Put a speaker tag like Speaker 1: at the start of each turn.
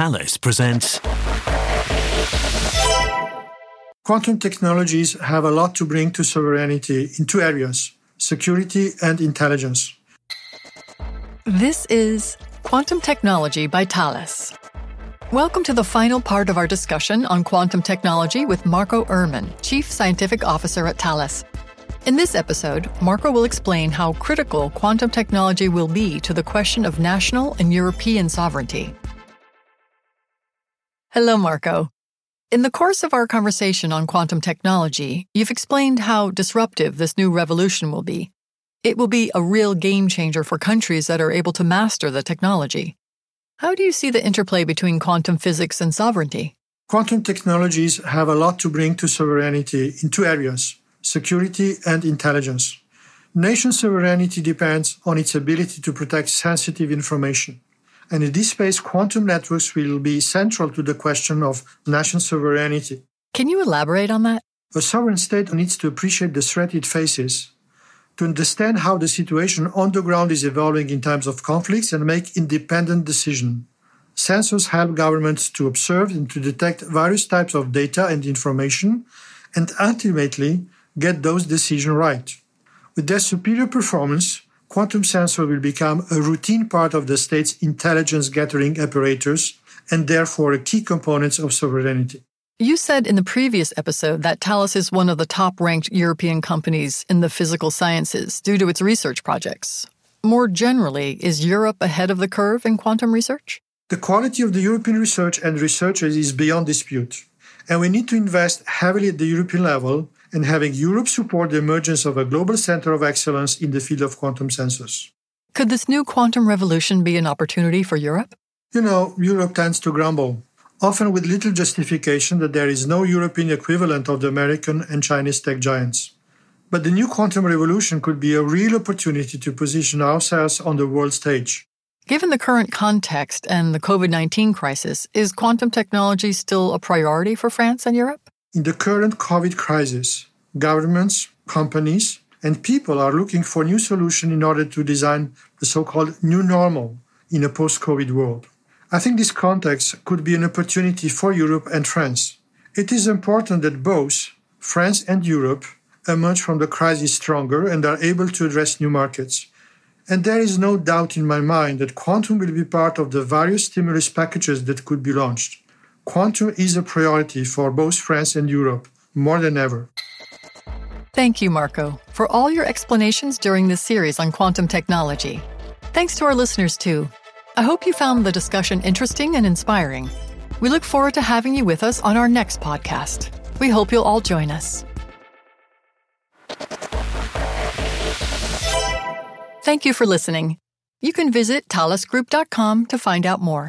Speaker 1: Thales presents.
Speaker 2: Quantum technologies have a lot to bring to sovereignty in two areas security and intelligence.
Speaker 3: This is Quantum Technology by Thales. Welcome to the final part of our discussion on quantum technology with Marko Erman, Chief Scientific Officer at Thales. In this episode, Marko will explain how critical quantum technology will be to the question of national and European sovereignty. Hello, Marko. In the course of our conversation on quantum technology, you've explained how disruptive this new revolution will be. It will be a real game changer for countries that are able to master the technology. How do you see the interplay between quantum physics and sovereignty?
Speaker 2: Quantum technologies have a lot to bring to sovereignty in two areas security and intelligence. Nation sovereignty depends on its ability to protect sensitive information. And in this space, quantum networks will be central to the question of national sovereignty.
Speaker 3: Can you elaborate on that?
Speaker 2: A sovereign state needs to appreciate the threat it faces, to understand how the situation on the ground is evolving in times of conflicts and make independent decisions. Sensors help governments to observe and to detect various types of data and information and ultimately get those decisions right. With their superior performance, quantum sensor will become a routine part of the state's intelligence gathering apparatus and therefore a key component of sovereignty.
Speaker 3: You said in the previous episode that Thales is one of the top ranked European companies in the physical sciences due to its research projects. More generally, is Europe ahead of the curve in quantum research?
Speaker 2: The quality of the European research and researchers is beyond dispute, and we need to invest heavily at the European level and having Europe support the emergence of a global center of excellence in the field of quantum sensors.
Speaker 3: Could this new quantum revolution be an opportunity for Europe?
Speaker 2: You know, Europe tends to grumble, often with little justification that there is no European equivalent of the American and Chinese tech giants. But the new quantum revolution could be a real opportunity to position ourselves on the world stage.
Speaker 3: Given the current context and the COVID 19 crisis, is quantum technology still a priority for France and Europe?
Speaker 2: In the current COVID crisis, governments, companies, and people are looking for new solutions in order to design the so called new normal in a post COVID world. I think this context could be an opportunity for Europe and France. It is important that both France and Europe emerge from the crisis stronger and are able to address new markets. And there is no doubt in my mind that quantum will be part of the various stimulus packages that could be launched quantum is a priority for both France and Europe more than ever.
Speaker 3: Thank you, Marko, for all your explanations during this series on quantum technology. Thanks to our listeners, too. I hope you found the discussion interesting and inspiring. We look forward to having you with us on our next podcast. We hope you'll all join us. Thank you for listening. You can visit thalesgroup.com to find out more.